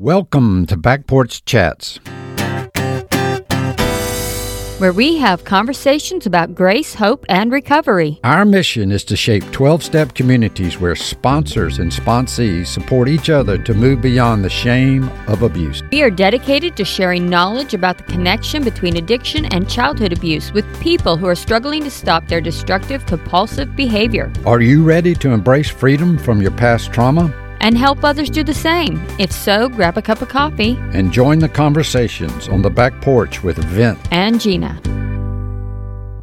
Welcome to Back Porch Chats, where we have conversations about grace, hope, and recovery. Our mission is to shape 12 step communities where sponsors and sponsees support each other to move beyond the shame of abuse. We are dedicated to sharing knowledge about the connection between addiction and childhood abuse with people who are struggling to stop their destructive, compulsive behavior. Are you ready to embrace freedom from your past trauma? And help others do the same. If so, grab a cup of coffee and join the conversations on the back porch with Vince and Gina.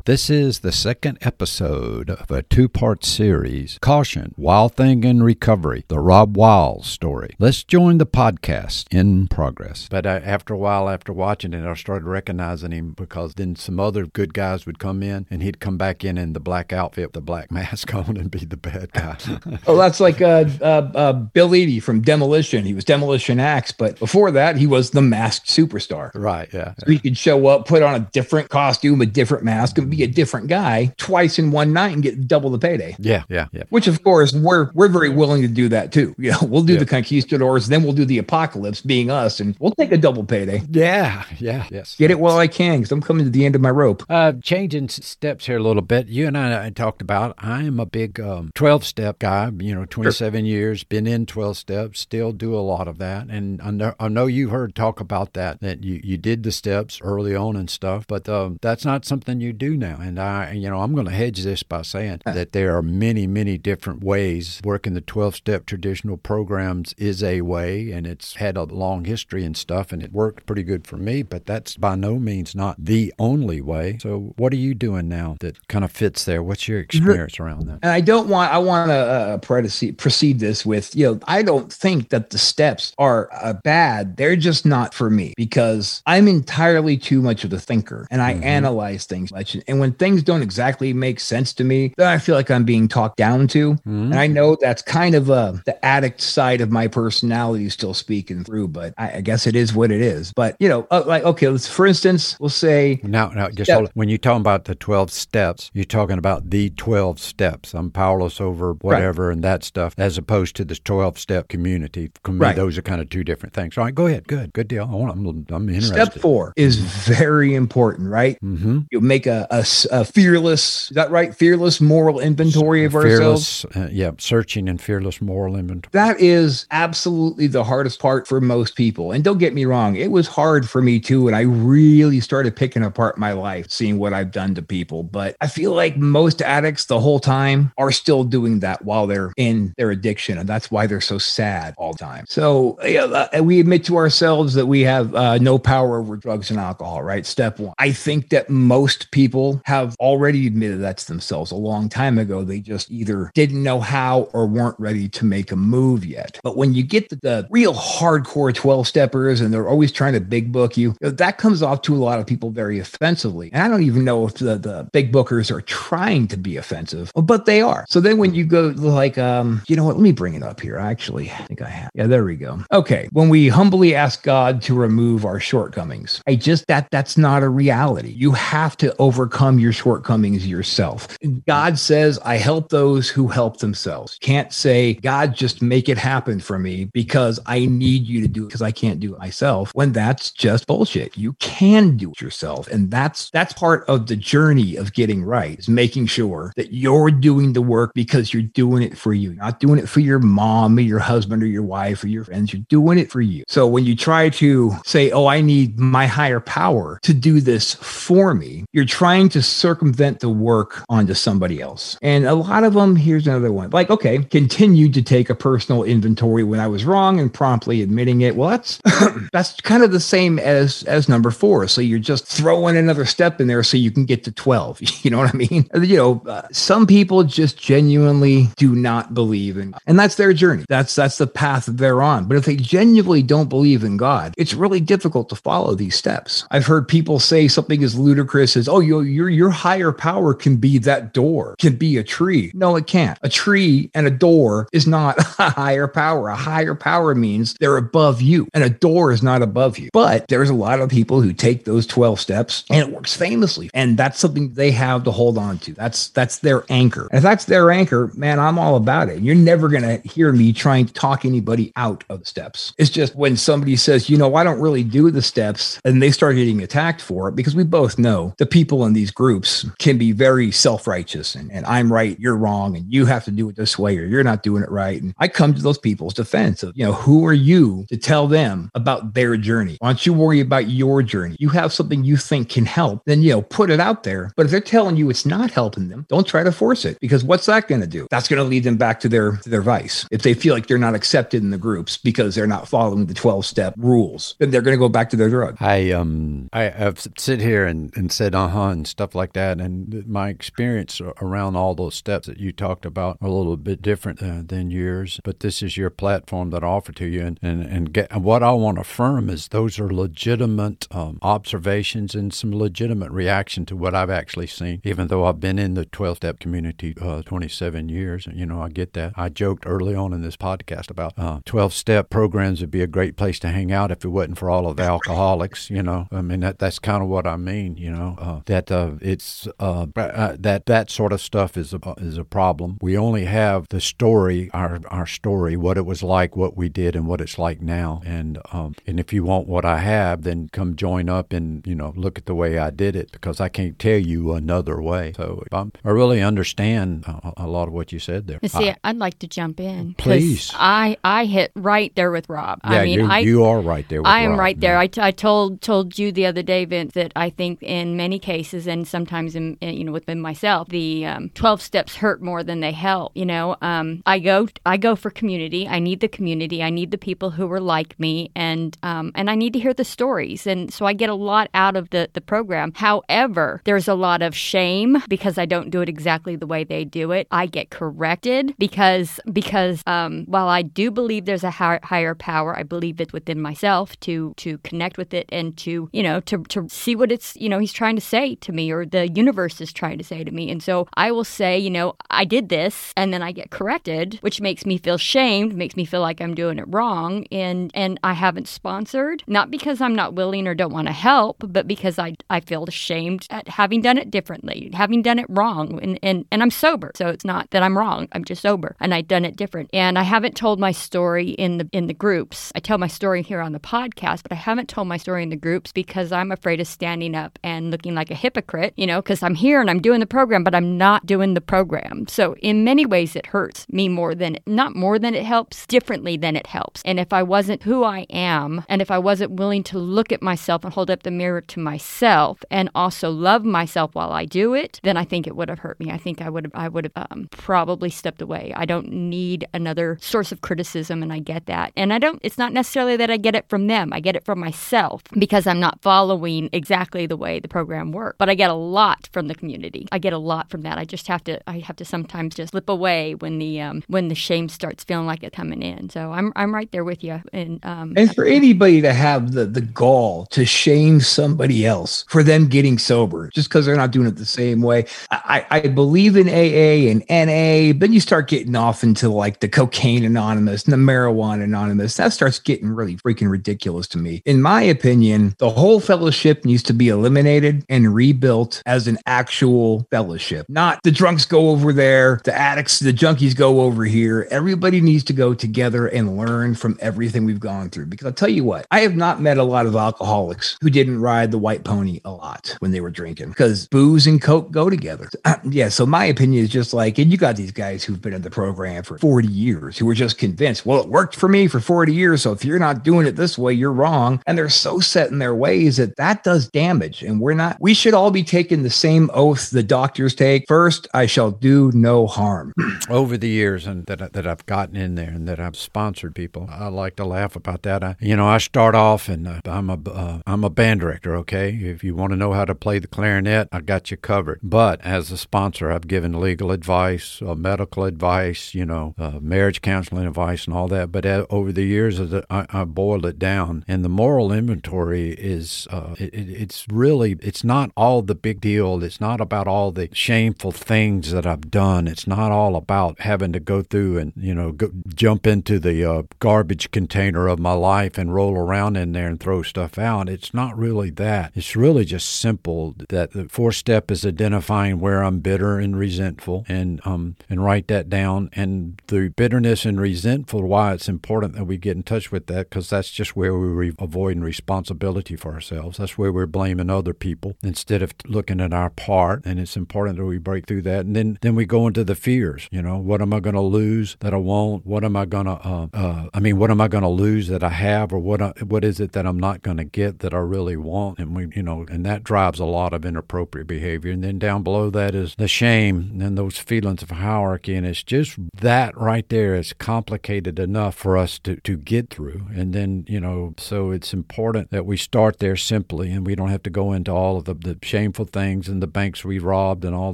This is the second episode of a two part series, Caution Wild Thing in Recovery, the Rob Wiles story. Let's join the podcast in progress. But uh, after a while, after watching it, I started recognizing him because then some other good guys would come in and he'd come back in in the black outfit, the black mask on, and be the bad guy. oh, that's like uh, uh, uh, Bill Eadie from Demolition. He was Demolition Axe, but before that, he was the masked superstar. Right, yeah. So he could show up, put on a different costume, a different mask, and be a different guy twice in one night and get double the payday. Yeah, yeah, yeah. Which of course we're we're very willing to do that too. You know, we'll do yeah. the conquistadors, then we'll do the apocalypse, being us, and we'll take a double payday. Yeah, yeah, yes. Get it while I can, because I'm coming to the end of my rope. Uh, changing steps here a little bit. You and I, I talked about. I am a big um, 12 step guy. You know, 27 sure. years, been in 12 steps, still do a lot of that, and I know, I know you heard talk about that. That you you did the steps early on and stuff, but um, that's not something you do now. And I, you know, I'm going to hedge this by saying that there are many, many different ways. Working the 12 step traditional programs is a way, and it's had a long history and stuff, and it worked pretty good for me, but that's by no means not the only way. So, what are you doing now that kind of fits there? What's your experience around that? And I don't want, I want to uh, proceed, proceed this with, you know, I don't think that the steps are uh, bad. They're just not for me because I'm entirely too much of a thinker and I mm-hmm. analyze things much. And when things don't exactly make sense to me, then I feel like I'm being talked down to. Mm-hmm. And I know that's kind of uh, the addict side of my personality still speaking through, but I, I guess it is what it is. But, you know, uh, like, okay, let's, for instance, we'll say. Now, now just hold, when you're talking about the 12 steps, you're talking about the 12 steps. I'm powerless over whatever right. and that stuff, as opposed to the 12 step community. Me, right. those are kind of two different things. All right, go ahead. Good. Good deal. I I'm interested. Step four is very important, right? Mm-hmm. You make a, a, a fearless, is that right? Fearless moral inventory of fearless, ourselves. Uh, yeah, searching and fearless moral inventory. That is absolutely the hardest part for most people. And don't get me wrong, it was hard for me too. And I really started picking apart my life, seeing what I've done to people. But I feel like most addicts the whole time are still doing that while they're in their addiction. And that's why they're so sad all the time. So yeah, uh, we admit to ourselves that we have uh, no power over drugs and alcohol, right? Step one. I think that most people have already admitted that to themselves a long time ago. They just either didn't know how or weren't ready to make a move yet. But when you get the, the real hardcore 12 steppers and they're always trying to big book you, you know, that comes off to a lot of people very offensively. And I don't even know if the, the big bookers are trying to be offensive, but they are. So then when you go like, um, you know what, let me bring it up here. I actually think I have. Yeah, there we go. Okay. When we humbly ask God to remove our shortcomings, I just, that, that's not a reality. You have to overcome your shortcomings yourself. God says, I help those who help themselves. Can't say, God, just make it happen for me because I need you to do it because I can't do it myself when that's just bullshit. You can do it yourself. And that's that's part of the journey of getting right is making sure that you're doing the work because you're doing it for you. Not doing it for your mom or your husband or your wife or your friends. You're doing it for you. So when you try to say, Oh, I need my higher power to do this for me, you're trying to circumvent the work onto somebody else. And a lot of them, here's another one like, okay, continued to take a personal inventory when I was wrong and promptly admitting it. Well, that's that's kind of the same as as number four. So you're just throwing another step in there so you can get to 12. You know what I mean? You know, uh, some people just genuinely do not believe in, and that's their journey. That's that's the path they're on. But if they genuinely don't believe in God, it's really difficult to follow these steps. I've heard people say something as ludicrous as, "Oh, you your your higher power can be that door, can be a tree. No, it can't. A tree and a door is not a higher power. A higher power means they're above you, and a door is not above you. But there's a lot of people who take those 12 steps and it works famously. And that's something they have to hold on to. That's that's their anchor. And if that's their anchor, man, I'm all about it. You're never gonna hear me trying to talk anybody out of the steps. It's just when somebody says, you know, I don't really do the steps, and they start getting attacked for it, because we both know the people in these groups can be very self-righteous and, and I'm right, you're wrong, and you have to do it this way, or you're not doing it right. And I come to those people's defense of, you know, who are you to tell them about their journey? Why don't you worry about your journey? You have something you think can help, then you know, put it out there. But if they're telling you it's not helping them, don't try to force it because what's that going to do? That's going to lead them back to their to their vice. If they feel like they're not accepted in the groups because they're not following the 12 step rules, then they're going to go back to their drug. I um I have sit here and, and said uh-huh and stuff like that and my experience around all those steps that you talked about are a little bit different uh, than yours, but this is your platform that I offer to you and and, and get, what I want to affirm is those are legitimate um, observations and some legitimate reaction to what I've actually seen even though I've been in the 12 step community uh, 27 years, you know, I get that. I joked early on in this podcast about uh, 12 step programs would be a great place to hang out if it wasn't for all of the alcoholics, you know. I mean, that that's kind of what I mean, you know, uh, that uh, it's uh, uh, that that sort of stuff is a, is a problem. We only have the story, our our story, what it was like, what we did, and what it's like now. And um, and if you want what I have, then come join up and you know look at the way I did it because I can't tell you another way. So I'm, i really understand a, a, lot of what you said there. See, I, would like to jump in. Please. I I hit right there with Rob. Yeah, I mean, I, you are right there. I am Rob, right there. I, t- I told told you the other day, Vince, that I think in many cases, and sometimes in, you know within myself, the um, twelve steps hurt more than they help. You know, um, I go I go for community. I need the community. I need the people who are like me, and um, and I need to hear the stories. And so I get a lot out of the the program. However, there's a lot of shame because I don't do it exactly the way they do it. I get corrected because because um, while I do believe there's a higher, higher power, I believe it within myself to to connect with it and to you know to to see what it's you know he's trying to say to me or the universe is trying to say to me. And so I will say you know I did this and then I get corrected, which makes me feel shamed, makes me feel like I'm doing it wrong, and and I haven't sponsored not because I'm not willing or don't want to help, but because I I feel ashamed at having done it differently, having done it wrong. And, and, and I'm sober. So it's not that I'm wrong. I'm just sober and I've done it different. And I haven't told my story in the, in the groups. I tell my story here on the podcast, but I haven't told my story in the groups because I'm afraid of standing up and looking like a hypocrite, you know, because I'm here and I'm doing the program, but I'm not doing the program. So in many ways, it hurts me more than, not more than it helps, differently than it helps. And if I wasn't who I am, and if I wasn't willing to look at myself and hold up the mirror to myself and also love myself while I do it, then I think it would have hurt me. I think I would have I would have um, probably stepped away. I don't need another source of criticism, and I get that. And I don't. It's not necessarily that I get it from them. I get it from myself because I'm not following exactly the way the program works. But I get a lot from the community. I get a lot from that. I just have to. I have to sometimes just slip away when the um, when the shame starts feeling like it coming in. So I'm I'm right there with you. And um, and for anybody to have the the gall to shame somebody else for them getting sober just because they're not doing it the same way. I, I believe in AA and NA, but you start getting off into like the cocaine anonymous and the marijuana anonymous. That starts getting really freaking ridiculous to me. In my opinion, the whole fellowship needs to be eliminated and rebuilt as an actual fellowship, not the drunks go over there, the addicts, the junkies go over here. Everybody needs to go together and learn from everything we've gone through. Because I'll tell you what, I have not met a lot of alcoholics who didn't ride the white pony a lot when they were drinking because booze and coke go together. Yeah. So my opinion is just like, and you got these guys who've been in the program for 40 years who were just convinced, well, it worked for me for 40 years. So if you're not doing it this way, you're wrong. And they're so set in their ways that that does damage. And we're not, we should all be taking the same oath the doctors take. First, I shall do no harm. Over the years and that, that I've gotten in there and that I've sponsored people, I like to laugh about that. I, you know, I start off and uh, I'm a, uh, I'm a band director. Okay. If you want to know how to play the clarinet, I got you covered. But as a sponsor, I've given legal advice, uh, medical advice, you know, uh, marriage counseling advice, and all that. But uh, over the years, I, I, boiled it down, and the moral inventory is uh, it, it's really it's not all the big deal. It's not about all the shameful things that I've done. It's not all about having to go through and, you know, go, jump into the uh, garbage container of my life and roll around in there and throw stuff out. It's not really that. It's really just simple that the fourth step is identifying where I'm bitter and resentful and um and write that down and the bitterness and resentful why it's important that we get in touch with that because that's just where we're re- avoiding responsibility for ourselves. That's where we're blaming other people instead of looking at our part and it's important that we break through that and then then we go into the fears, you know, what am I going to lose that I won't? What am I going to uh, uh I mean, what am I going to lose that I have or what I, what is it that I'm not going to get that I really want? And we, you know, and that drives a lot of inappropriate behavior. And then down below that is the shame and those feelings of hierarchy. And it's just that right there is complicated enough for us to, to get through. And then, you know, so it's important that we start there simply and we don't have to go into all of the, the shameful things and the banks we robbed and all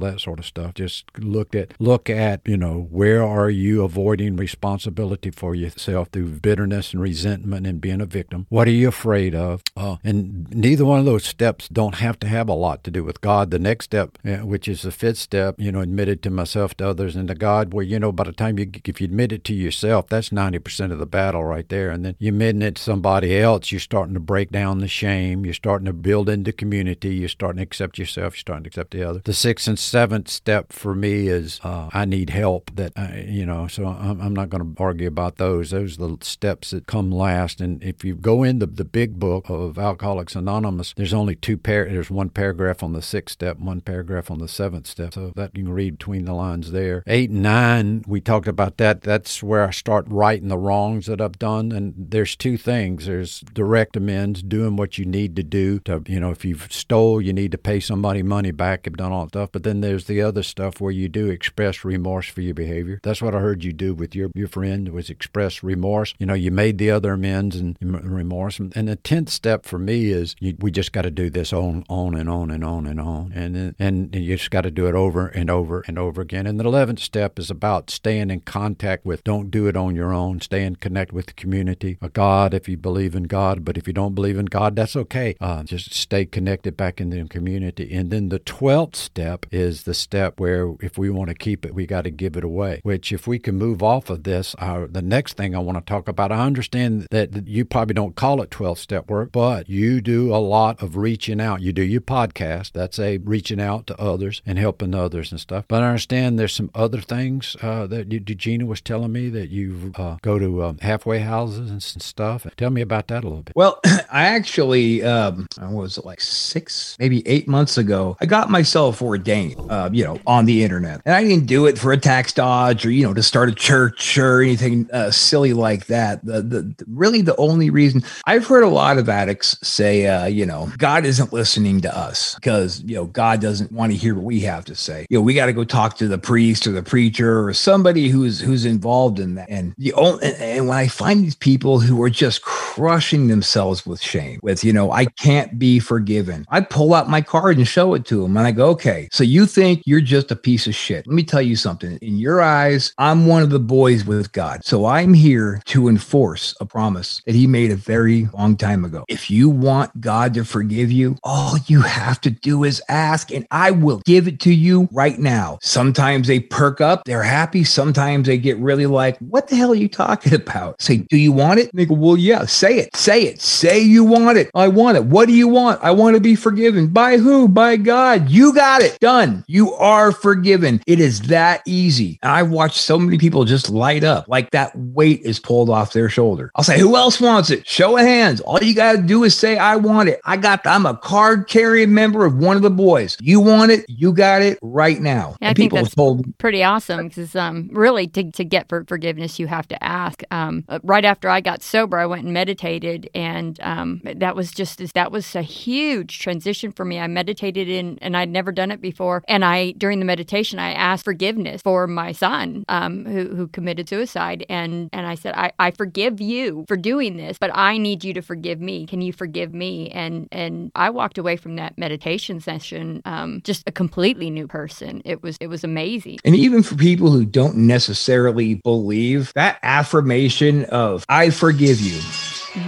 that sort of stuff. Just look at, look at, you know, where are you avoiding responsibility for yourself through bitterness and resentment and being a victim? What are you afraid of? Uh, and neither one of those steps don't have to have a lot to do with God. The next step, which is the fifth step, you know, admitted to myself, to others, and to God, where, you know, by the time you, if you admit it to yourself, that's 90% of the battle right there. And then you admit it to somebody else, you're starting to break down the shame. You're starting to build into community. You're starting to accept yourself. You're starting to accept the other. The sixth and seventh step for me is uh, I need help that, I, you know, so I'm, I'm not going to argue about those. Those are the steps that come last. And if you go into the big book of Alcoholics Anonymous, there's only two par. There's one paragraph on the sixth step, one paragraph on the seventh step. So that you can read between the lines there. Eight and nine, we talked about that. That's where I start righting the wrongs that I've done. And there's two things. There's direct amends, doing what you need to do to, you know, if you've stole, you need to pay somebody money back. You've done all that stuff. But then there's the other stuff where you do express remorse for your behavior. That's what I heard you do with your your friend was express remorse. You know, you made the other amends and remorse. And the tenth step for me is you, we just got to do this on, on and on and on and on, and and you just got to do it over and over and over again. And the eleventh step is about staying in contact with. Don't do it on your own. Stay in connect with the community, a God if you believe in God. But if you don't believe in God, that's okay. Uh, just stay connected back in the community. And then the twelfth step is the step where if we want to keep it, we got to give it away. Which if we can move off of this, our, the next thing I want to talk about, I understand that you probably don't call it 12 step work, but you do a lot of reaching out. You do your podcast, that's a reaching out to others and helping others and stuff. But I understand there's some other things uh, that you, Gina was telling me that you uh, go to uh, halfway houses and stuff. Tell me about that a little bit. Well, I actually, um, I was like six, maybe eight months ago, I got myself ordained, uh, you know, on the internet. And I didn't do it for a tax dodge or, you know, to start a church or anything uh, silly like that. The, the, really the only reason I've heard a lot of addicts say, uh, you know, God isn't listening to us because, you know, God doesn't want to hear what we have to say. You know, we got to go talk to the priest or the preacher or somebody who's who's involved in that. And the only, and when I find these people who are just crushing themselves with shame, with, you know, I can't be forgiven. I pull out my card and show it to them and I go, okay, so you think you're just a piece of shit. Let me tell you something. In your eyes, I'm one of the boys with God. So I'm here to enforce a promise that he made a very long time ago. If you want God to forgive you, all you have to do is ask, and I will give it to you right now. Sometimes they perk up, they're happy. Sometimes they get really like, What the hell are you talking about? Say, Do you want it? And they go, Well, yeah, say it, say it, say you want it. I want it. What do you want? I want to be forgiven. By who? By God. You got it. Done. You are forgiven. It is that easy. And I've watched so many people just light up like that weight is pulled off their shoulder. I'll say, Who else wants it? Show of hands. All you got to do is say, I want it. I got, I'm a card carrying member of one of the boys. You want it. You got it right now. Yeah, I think that's told, pretty awesome because um, really to, to get for forgiveness, you have to ask. Um, uh, right after I got sober, I went and meditated, and um, that was just that was a huge transition for me. I meditated in, and I'd never done it before. And I during the meditation, I asked forgiveness for my son um, who who committed suicide, and and I said, I, I forgive you for doing this, but I need you to forgive me. Can you forgive me? And and I walked away from that meditation session um, just a completely new person. It was it was amazing. And even for people who don't necessarily believe that affirmation of I forgive you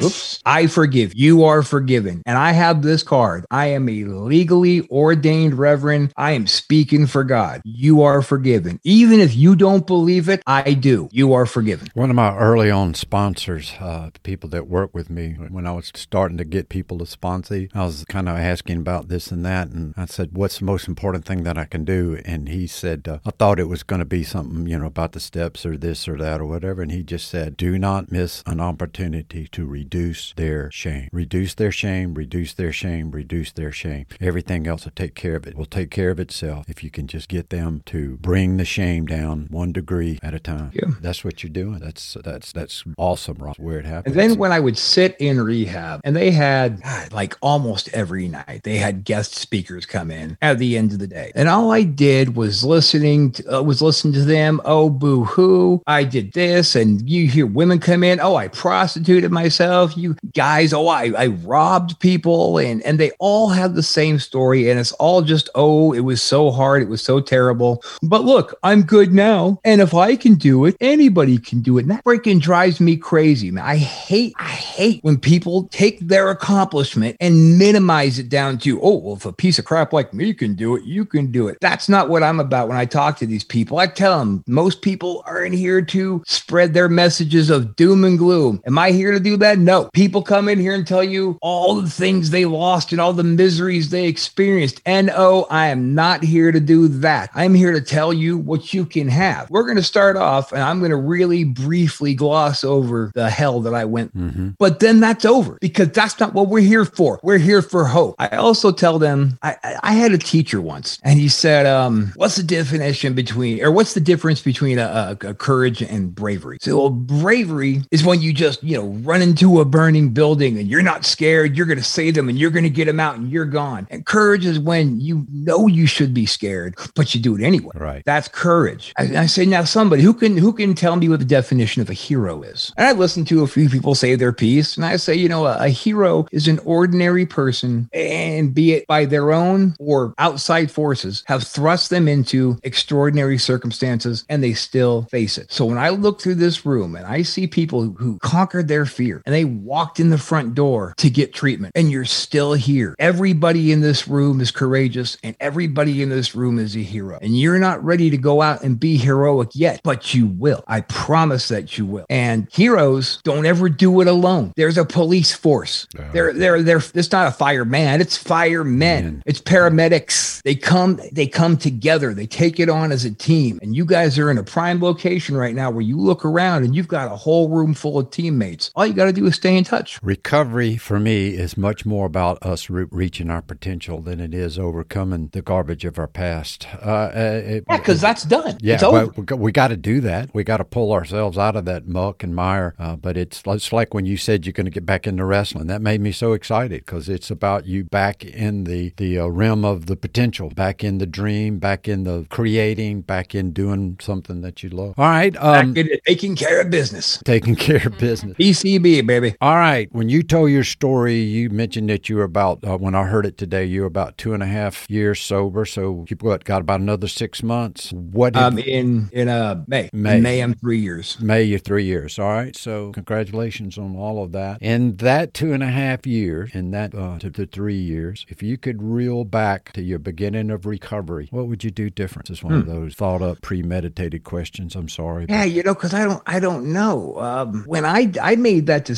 Oops. I forgive. You are forgiven. And I have this card. I am a legally ordained reverend. I am speaking for God. You are forgiven. Even if you don't believe it, I do. You are forgiven. One of my early on sponsors, uh, people that work with me, when I was starting to get people to sponsor, I was kind of asking about this and that. And I said, What's the most important thing that I can do? And he said, uh, I thought it was going to be something, you know, about the steps or this or that or whatever. And he just said, Do not miss an opportunity to reduce their shame. Reduce their shame, reduce their shame, reduce their shame. Everything else will take care of it. Will take care of itself if you can just get them to bring the shame down one degree at a time. Yeah. That's what you're doing. That's that's that's awesome, Ross, where it happens. And then when I would sit in rehab and they had God, like almost every night, they had guest speakers come in at the end of the day. And all I did was listening to, uh, was listening to them. Oh, boo hoo. I did this. And you hear women come in. Oh, I prostituted myself. You guys, oh, I, I robbed people. And, and they all have the same story. And it's all just, oh, it was so hard. It was so terrible. But look, I'm good now. And if I can do it, anybody can do it. And that freaking drives me crazy, man. I hate, I hate when people take their accomplishment and minimize it down to, oh, well, if a piece of crap like me can do it, you can do it. That's not what I'm about when I talk to these people. I tell them most people aren't here to spread their messages of doom and gloom. Am I here to do that? No. People come in here and tell you all the things they lost and all the miseries they experienced. No, I am not here to do that. I'm here to tell you what you can have. We're going to start off and I'm going to really briefly gloss over the hell that I went. Mm-hmm. But then that's over because that's not what we're here for. We're here for hope. I also tell them I, I had a teacher once and he said, um, what's the definition between, or what's the difference between a, a, a courage and bravery? So well, bravery is when you just, you know, run into a burning building and you're not scared. You're going to save them and you're going to get them out and you're gone. And courage is when you know you should be scared, but you do it anyway. Right. That's courage. I, I say now somebody who can, who can tell me what the definition of a hero is? And I listen to a few people say their piece and I say, you know, a, a hero is an ordinary person and be it by their own or outside forces have thrust them into extraordinary circumstances and they still face it. So when I look through this room and I see people who conquered their fear and they walked in the front door to get treatment and you're still here, everybody in this room is courageous and everybody in this room is a hero. And you're not ready to go out and be heroic yet, but you will. I promise that you will. And heroes don't ever do it alone. There's a police force. Oh. They're, they're, they're, it's not a fireman, it's firemen. Man. It's paramedics. They come, they come together. They take it on as a team. And you guys are in a prime location right now where you look around and you've got a whole room full of teammates. All you got to do is stay in touch. Recovery for me is much more about us re- reaching our potential than it is overcoming the garbage of our past. Uh, uh it, yeah, because that's done. Yeah, well, we, got to do that. We got to pull ourselves out of that muck and mire. Uh, but it's, it's like when you said you're going to get back into wrestling. That made me so excited because it's about you back in the the uh, realm of the potential, back in the dream, back in the creating, back in doing something that you love. All right, um, back in taking care of business, taking care of business. TCB, baby. All right, when you told your story, you mentioned that you were about uh, when I heard it today, you were about two and a half years sober. So you what got about another six months. What? Um, in in uh May. May. In May, I'm three years. May, you're three years. All right. So congratulations on all of that. In that two and a half years, in that uh, to the three years, if you could reel back to your beginning of recovery, what would you do different? It's one hmm. of those thought up, premeditated questions. I'm sorry. Yeah, you know, because I don't, I don't know. Um, when I, I made that decision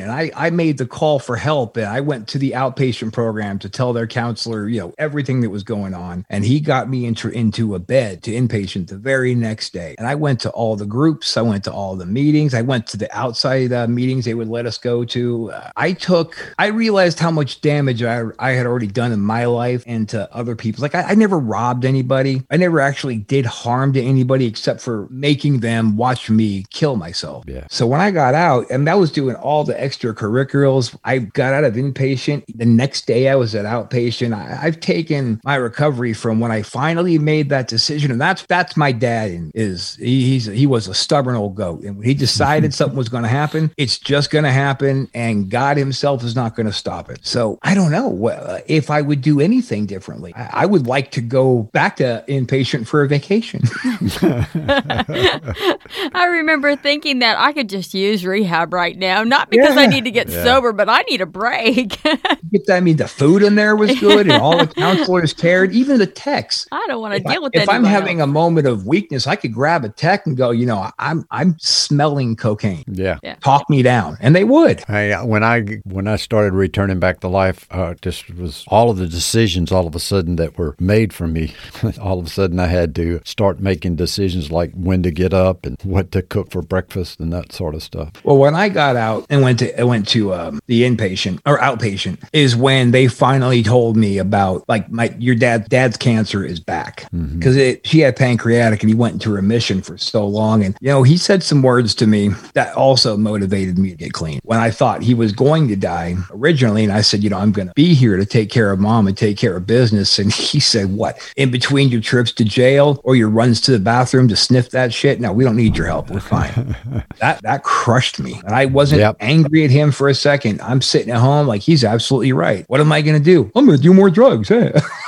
and I, I made the call for help and I went to the outpatient program to tell their counselor, you know, everything that was going on, and he got me into into a bed to inpatient the very next day. And I went to all the groups, I went to all the meetings, I went to the outside uh, meetings they would let us go to. Uh, I took, I realized how much damage I, I had already done in my life and to other people. Like I, I never robbed anybody. I never actually did harm to anybody except for making them watch me kill myself. Yeah. So when I got out, and that was doing all the extracurriculars, I got out of inpatient. The next day I was at outpatient. I, I've taken my recovery from when I finally made that decision, and that's that's my dad. And is he, he's he was a stubborn old goat, and when he decided something was going to happen, it's just going to happen, and God Himself is not going to stop it. So I don't know uh, if I would do anything differently. I, I would like to go back to inpatient for a vacation. I remember thinking that I could just use rehab right now. Know, not because I need to get Yeah. sober, but I need a break. Get that- I mean, the food in there was good, and all the counselors cared. Even the techs. I don't want to If, I, deal with that. if I'm having else. a moment of weakness, I could grab a tech and go, you know, I'm I'm smelling cocaine. Yeah. Talk me down, and they would. I, when I when I started returning back to life, uh, just was all of the decisions all of a sudden that were made for me. all of a sudden, I had to start making decisions like when to get up and what to cook for breakfast and that sort of stuff. Well, when I got out and went to I went to um, the inpatient or outpatient is when they finally told me about like my your dad dad's cancer is back. Because it she had pancreatic and he went into remission for so long. And you know he said some words to me that also motivated me to get clean. When I thought he was going to die originally and I said you know I'm going to be here to take care of mom and take care of business. And he said what in between your trips to jail or your runs to the bathroom to sniff that shit? No we don't need your help. We're fine. That that crushed me. And I wasn't Yep. angry at him for a second. I'm sitting at home like he's absolutely right. What am I going to do? I'm going to do more drugs. eh?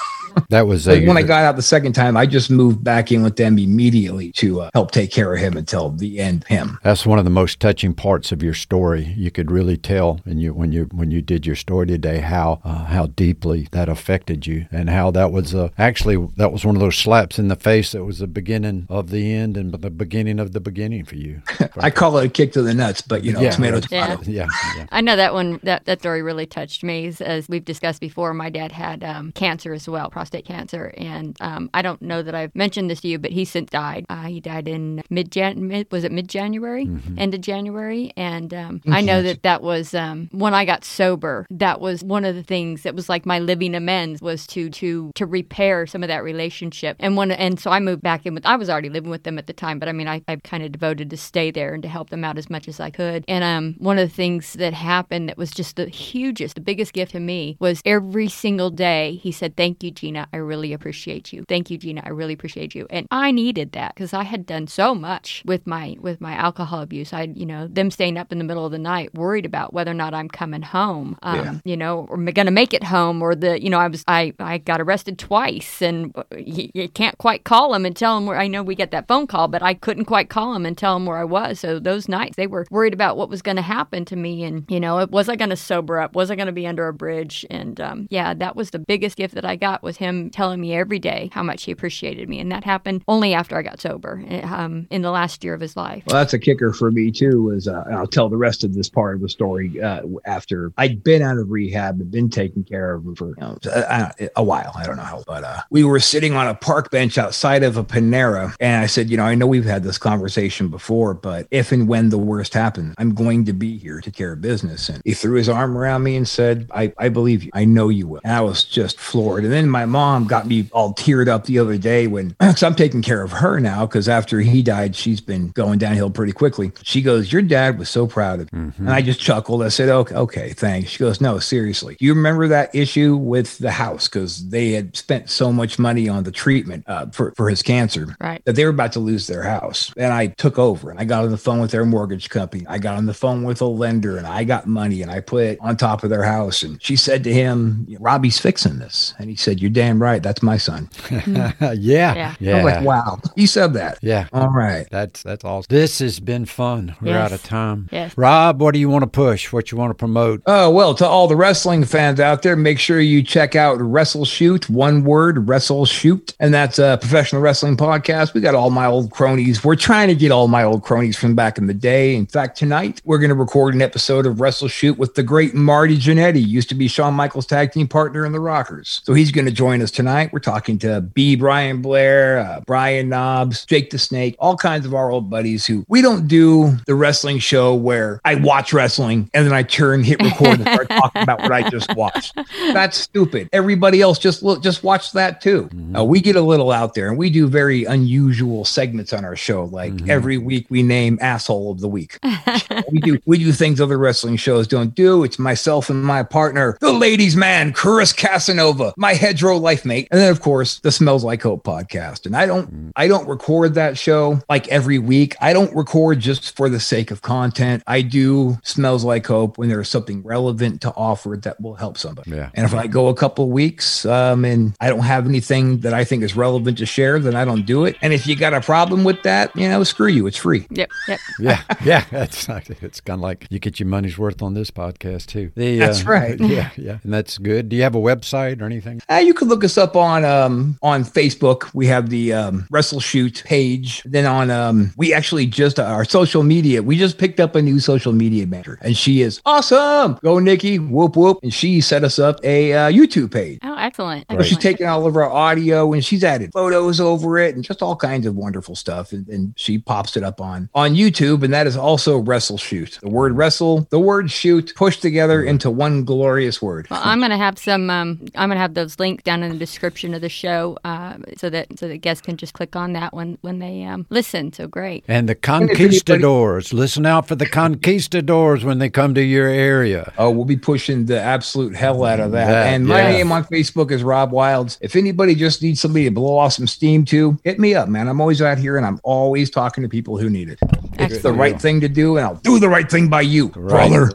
That was Like, a, when I got out the second time, I just moved back in with them immediately to uh, help take care of him until the end. Him. That's one of the most touching parts of your story. You could really tell, and you when you when you did your story today, how uh, how deeply that affected you, and how that was uh, actually that was one of those slaps in the face that was the beginning of the end and the beginning of the beginning for you. I call it a kick to the nuts, but you know, Yeah. tomato, tomato. yeah, yeah. I know that one. That that story really touched me. As, as we've discussed before, my dad had um, cancer as well, prostate cancer, and um, I don't know that I've mentioned this to you, but he since died. Uh, he died in mid Jan. Was it mid January? End of January, and um, I know that that was um, when I got sober. That was one of the things that was like my living amends was to to to repair some of that relationship. And when and so I moved back in with. I was already living with them at the time, but I mean, I, I kind of devoted to stay there and to help them out as much as I could. And um, one of the things that happened that was just the hugest, the biggest gift to me was every single day he said, "Thank you, Gina. I really appreciate you. Thank you, Gina. I really appreciate you." And I needed that because I had done so much with my with my alcohol abuse. I, you know, them staying up in the middle of the night worried about whether or not I'm coming home. Um, Yeah. You know, or going to make it home? Or the, you know, I was I I got arrested twice, and you, you can't quite call them and tell them where. I know we get that phone call, but I couldn't quite call them and tell them where I was. So those nights they were worried about what was going to happen to me, and you know, was I going to sober up? Was I going to be under a bridge? And um, yeah, that was the biggest gift that I got was him telling me every day how much he appreciated me, and that happened only after I got sober, um, in the last year of his life. Well, that's a kicker for me too. Was uh, I'll tell the rest of this part of the story uh, after I'd been out of rehab and been taken care of for you know, a, a while. I don't know how, but uh, we were sitting on a park bench outside of a Panera, and I said, you know, I know we've had this conversation before, but if and when the worst happens, I'm going to be here to care of business. And he threw his arm around me and said, I, I believe you. I know you will. And I was just floored. And then my mom got me all teared up the other day when, because I'm taking care of her now, because after he died, she's been going downhill pretty quickly. She goes, Your dad was so proud of you. And I just chuckled. I said, Okay, okay, thanks. She goes, No, seriously. Do you remember that issue with the house? Because they had spent so much money on the treatment uh, for, for his cancer Right. that they were about to lose their house. And I took over and I got on the phone with their mortgage company. I got on the phone with a lender and I got money and I put it on top of their house. And she said to him, Robbie's fixing this. And he said, You're damn right. That's my son. yeah, Yeah. yeah, I was like, Wow. He said that. yeah. All right. That's that's awesome. This has been fun. We're Yes. out of time. Yes. Rob, what do you want to push? What you want to promote? Oh, well, to all the wrestling fans out there, make sure you check out Wrestle Shoot, one word, Wrestle Shoot. And that's a professional wrestling podcast. We got all my old cronies. We're trying to get all my old cronies from back in the day. In fact, tonight we're going to record an episode of Wrestle Shoot with the great Marty Jannetty, used to be Shawn Michaels' tag team partner in the Rockers. So he's going to join us tonight. We're talking to B. Brian Blair, uh, Brian Knobbs, Jake the Snake, all kinds of our old buddies who we don't do the wrestling show where I watch wrestling and then I turn, hit record, and start talking about what I just watched. That's stupid. Everybody else just look, just watch that too. Uh, we get a little out there and we do very unusual segments on our show. Like every week we name asshole of the week. we do we do things other wrestling shows don't do. It's myself and my partner, the ladies' man, Chris Casanova, my hedgerow Pro Life Mate, and then of course the Smells Like Hope podcast. And I don't mm. I don't record that show like every week. I don't record just for the sake of content. I do Smells Like Hope when there's something relevant to offer that will help somebody. Yeah. And if I go a couple weeks um, and I don't have anything that I think is relevant to share, then I don't do it. And if you got a problem with that, you know, screw you. It's free. Yep. Yep. yeah. Yeah. That's it's kind of like you get your money's worth on this podcast too. The, that's uh, right. Yeah. Yeah. And that's good. Do you have a website or anything? Uh, you can look us up on um, on Facebook. We have the um, Wrestle Shoot page. Then on um, we actually just uh, our social media. We just picked up a new social media manager, and she is awesome. Go Nikki, whoop whoop, and she set us up a uh, YouTube page. Oh, excellent! excellent. She's taking all of our audio and she's added photos over it and just all kinds of wonderful stuff. And, and she pops it up on on YouTube, and that is also Wrestle Shoot. The word wrestle, the word shoot, pushed together into one glorious word. Well, I'm gonna have some. Um, I'm gonna have those links down in the description of the show, uh, so that so that guests can just click on that when when they um, listen. So great. And the conquistadors, listen out for the conquistadors when they come to your area. Oh, we'll be pushing the absolute hell out of that. that and my yeah. name on Facebook is Rob Wilds. If anybody just needs somebody to blow off some steam to, hit me up, man. I'm always out here and I'm always talking to people who need it. Excellent. It's the right thing to do, and I'll do the right thing by you, right. brother.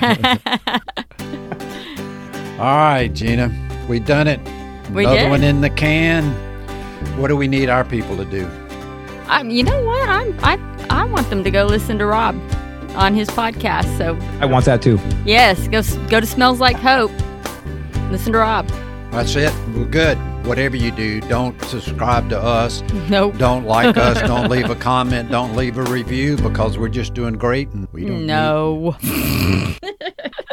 All right, Gina, we done it. We Another did. one in the can. What do we need our people to do? Um, you know what? I'm I I want them to go listen to Rob on his podcast. So I want that too. Yes, go go to Smells Like Hope. Listen to Rob. That's it. We're good. Whatever you do, don't subscribe to us. Nope. Don't like us. Don't leave a comment. Don't leave a review because we're just doing great and we don't. No.